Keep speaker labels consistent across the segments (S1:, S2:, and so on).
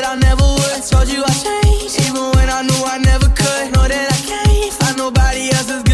S1: that I
S2: never would. I Told you I changed, even when I knew I never could. Know that I can't find nobody
S3: else's.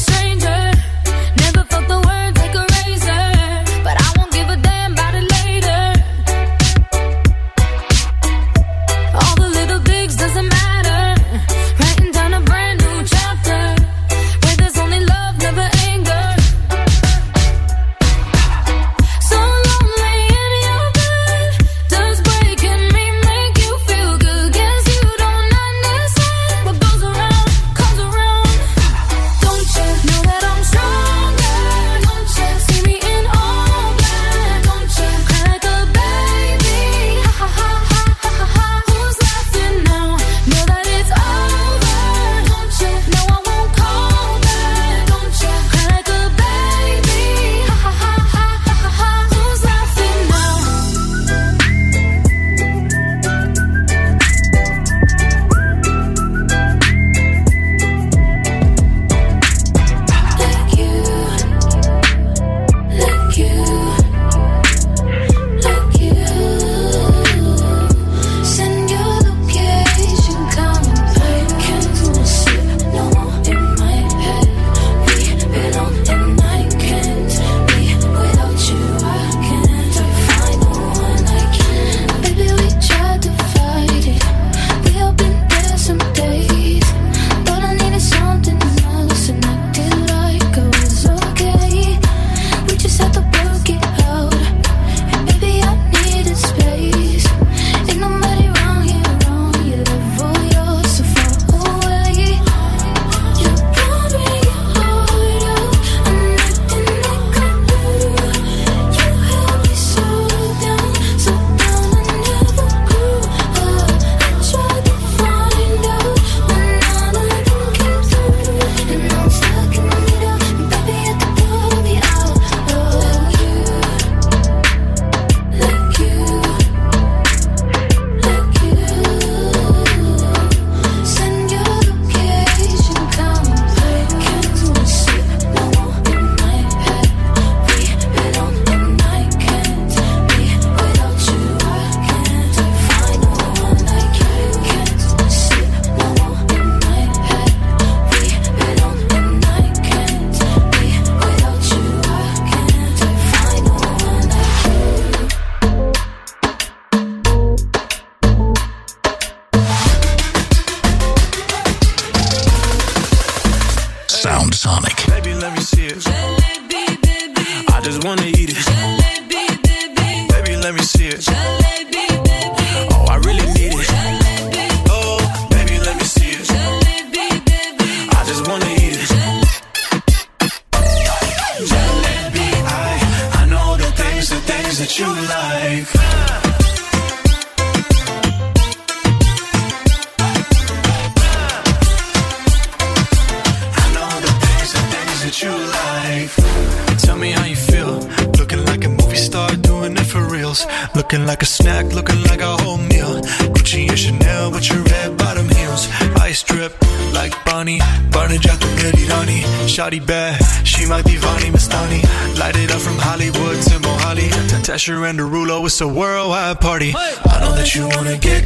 S3: Stranger.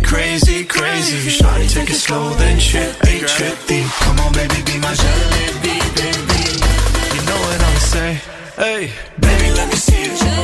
S4: crazy, crazy. Shawty, take it slow, then chip, hey, trippy. Come on, baby, be my jelly, baby. You know what I'ma hey. Baby, let me see you.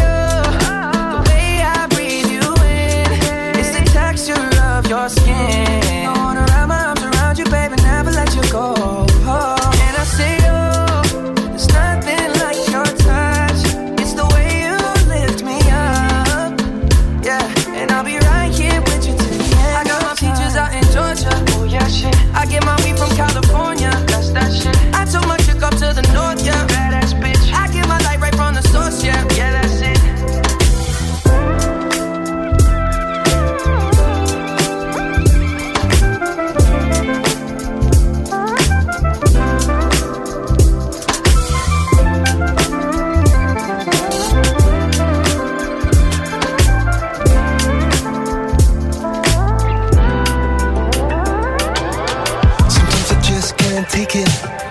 S5: Yeah.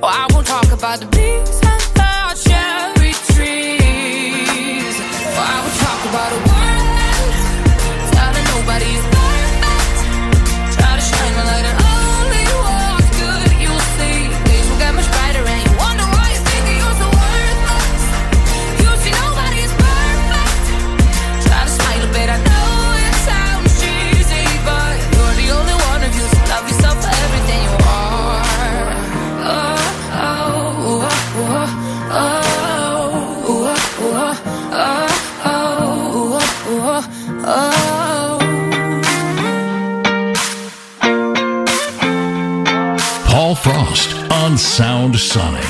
S6: Or I
S7: won't talk about the bees and the cherry trees. Or I won't talk about
S3: Sound Sonic.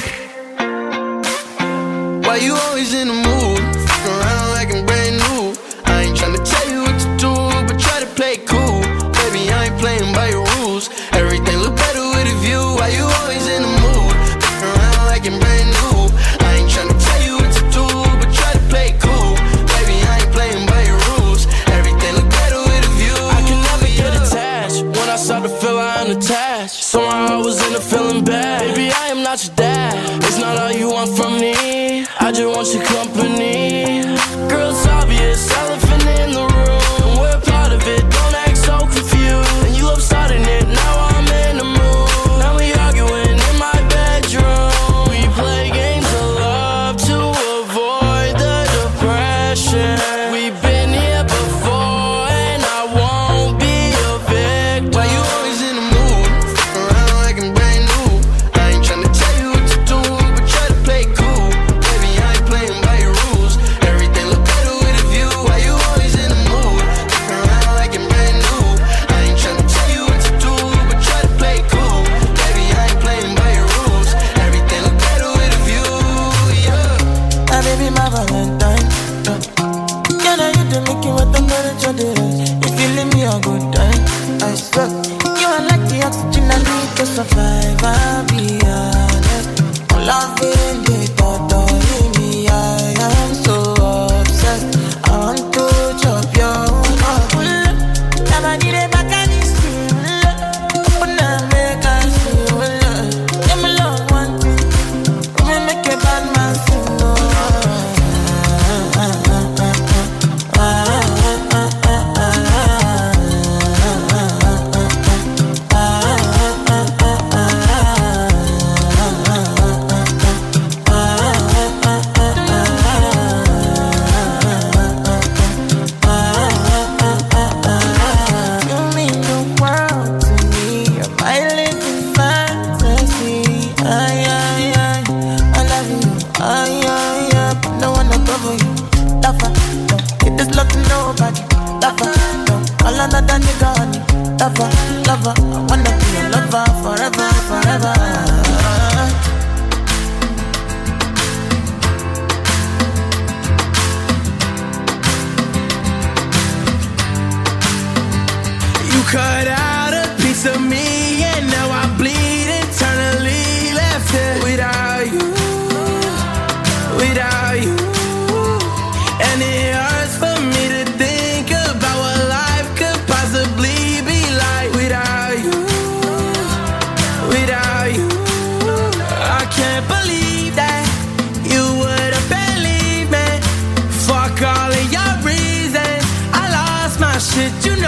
S8: did you
S3: know?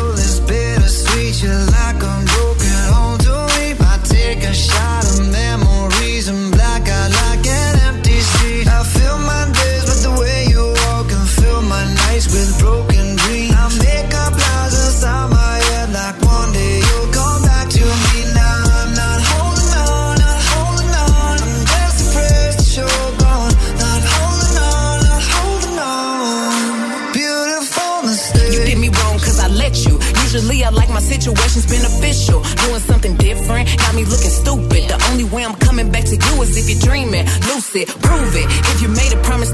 S3: to you
S9: is
S10: if you're dreaming. Lucid, prove it. If you made a promise,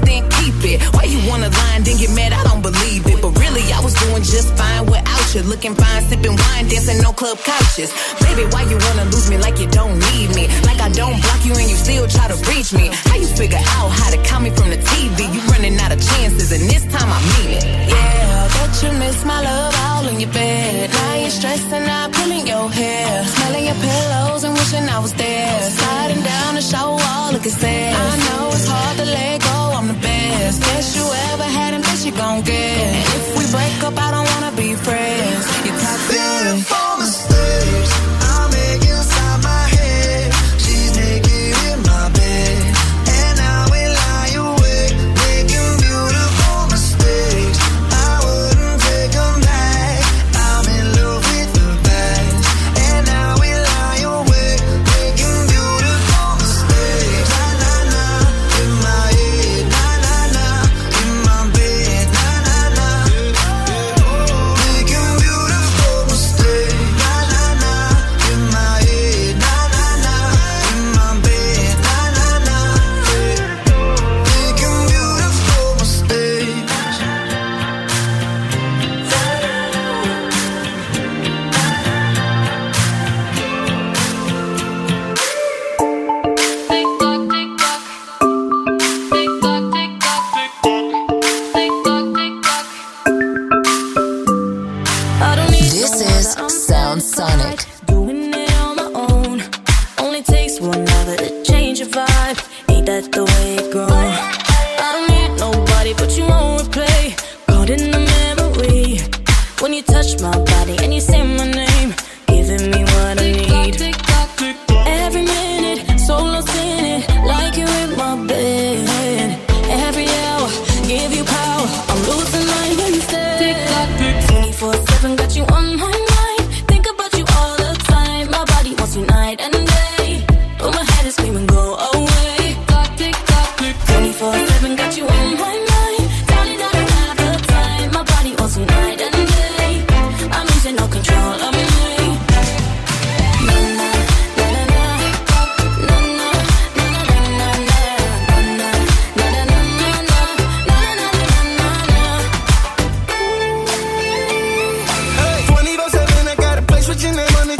S10: looking fine, sipping wine, dancing no club couches. Baby, why you wanna lose me like you don't need me? Like I don't block you and you still try to reach me. How you figure out how to call me from the TV? You running out of chances, and this time I mean it.
S11: Yeah, bet you miss my love all in your bed. Now you're stressing out, pulling your hair, smelling your pillows and wishing I was there. Sliding down the shower wall, looking sad. I know it's hard to let go. I'm the best. Guess you ever had. Him you gon' get? If we break up, I don't wanna be friends. You're toxic.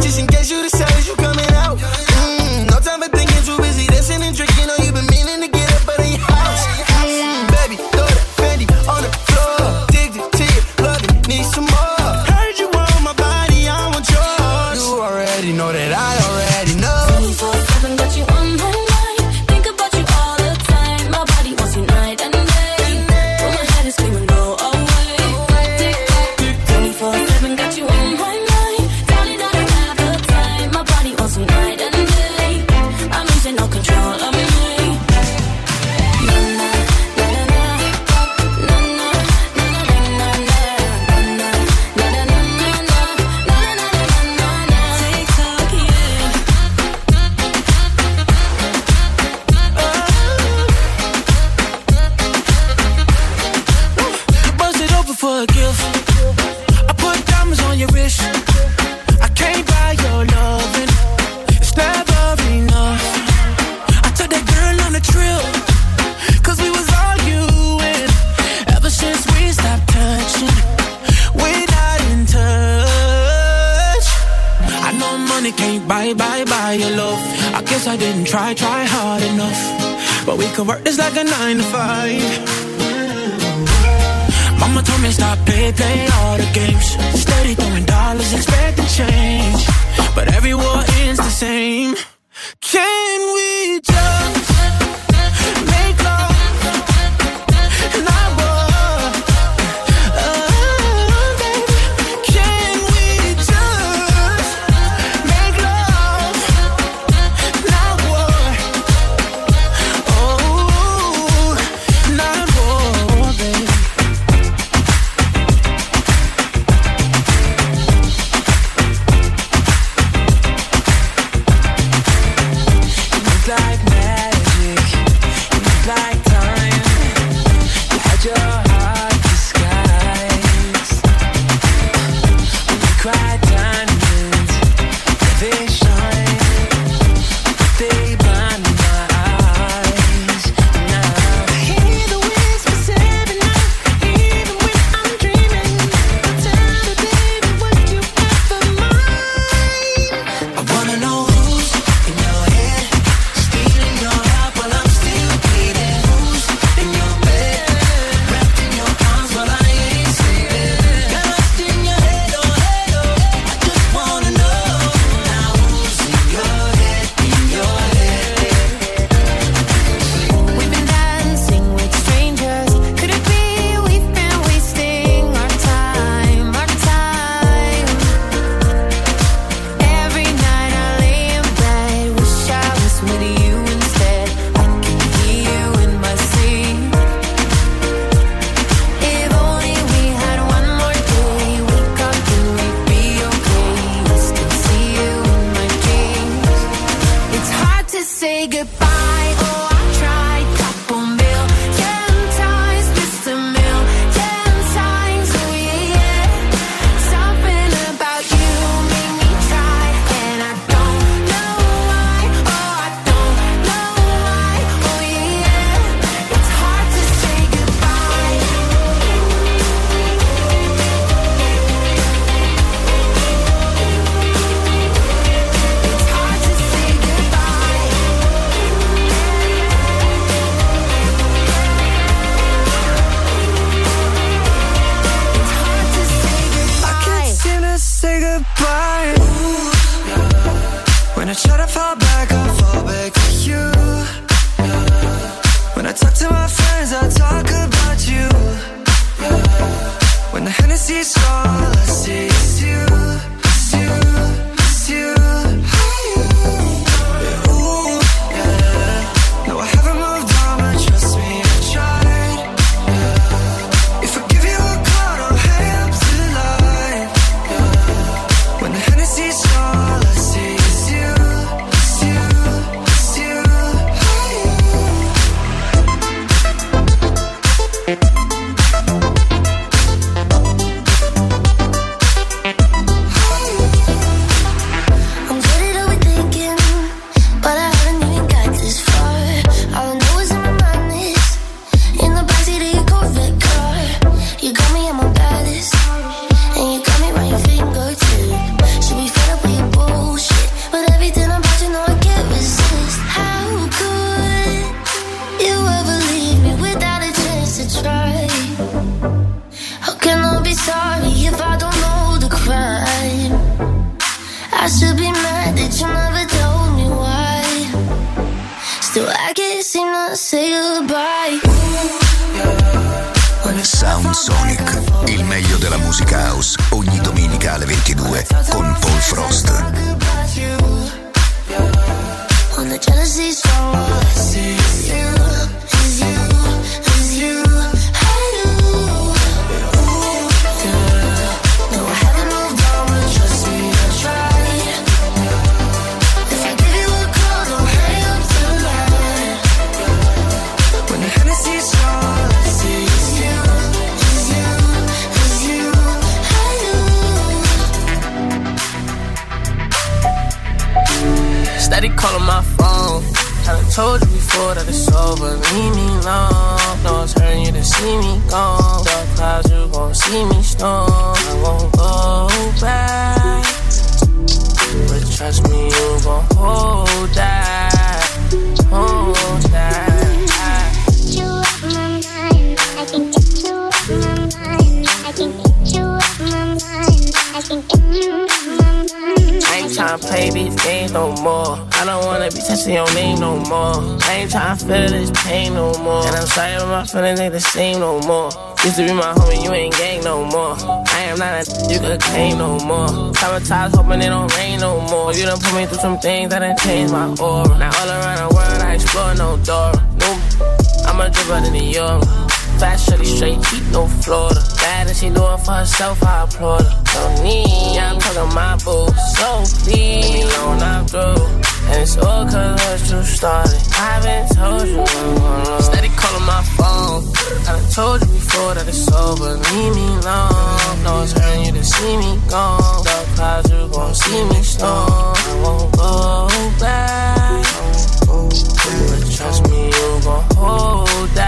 S3: Chỉ. Cause
S12: Sorry,
S13: my feelings ain't the same no more. Used to be my homie, you ain't gang no more. I am not a you could claim no more. Traumatized, hoping it don't rain no more. You done put me through some things that done changed my aura. Now all around the world, I explore no door. No, I'm a dripper than the York. Fast, shorty, straight, keep no Florida. Bad and she doing for herself, I applaud her. Don't need, yeah, I'm talking my boo. So please, me alone, I'm through. And all cause you started. I've been told you I'm wrong. Steady calling my phone. I told you before that it's over. Leave me alone. No, it's hurting you to see me gone. Dark clouds, you gon' see me storm. I won't go back. But trust me, you gon' hold that.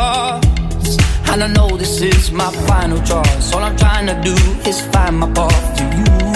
S14: lost. And I know this is my final choice. All I'm trying to do is find my path to you.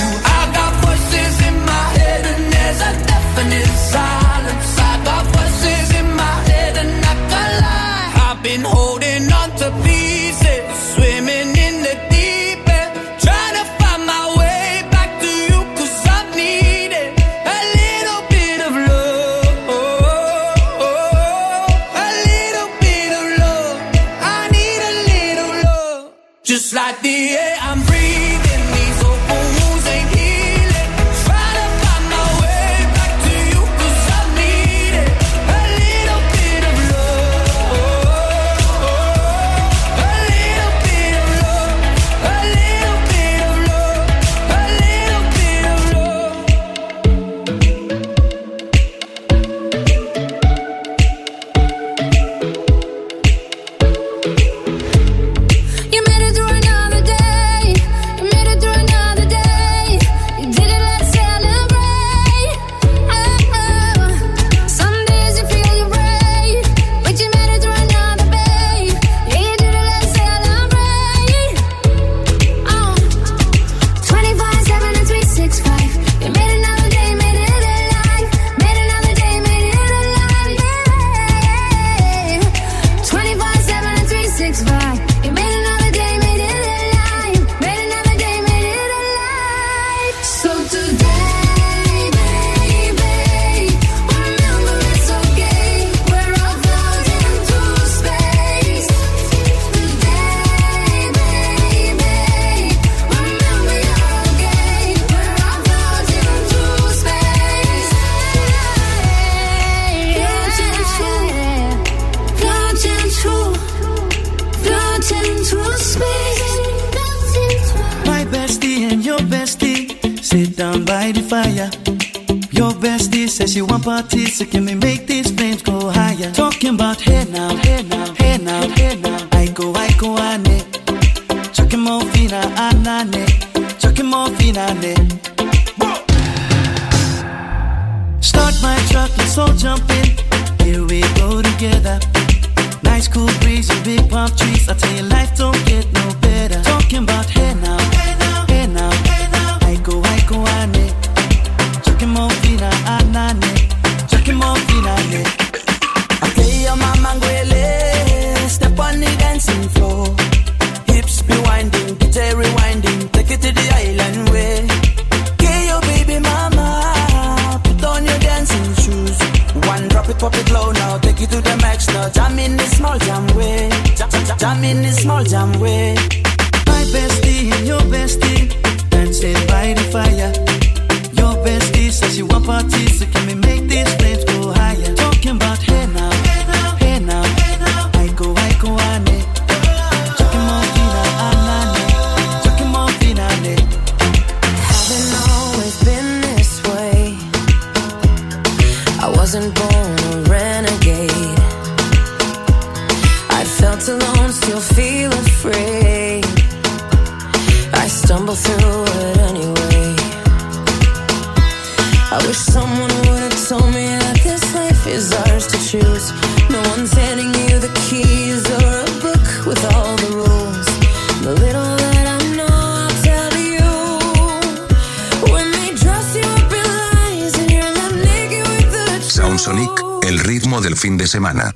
S14: Semana.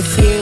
S15: With you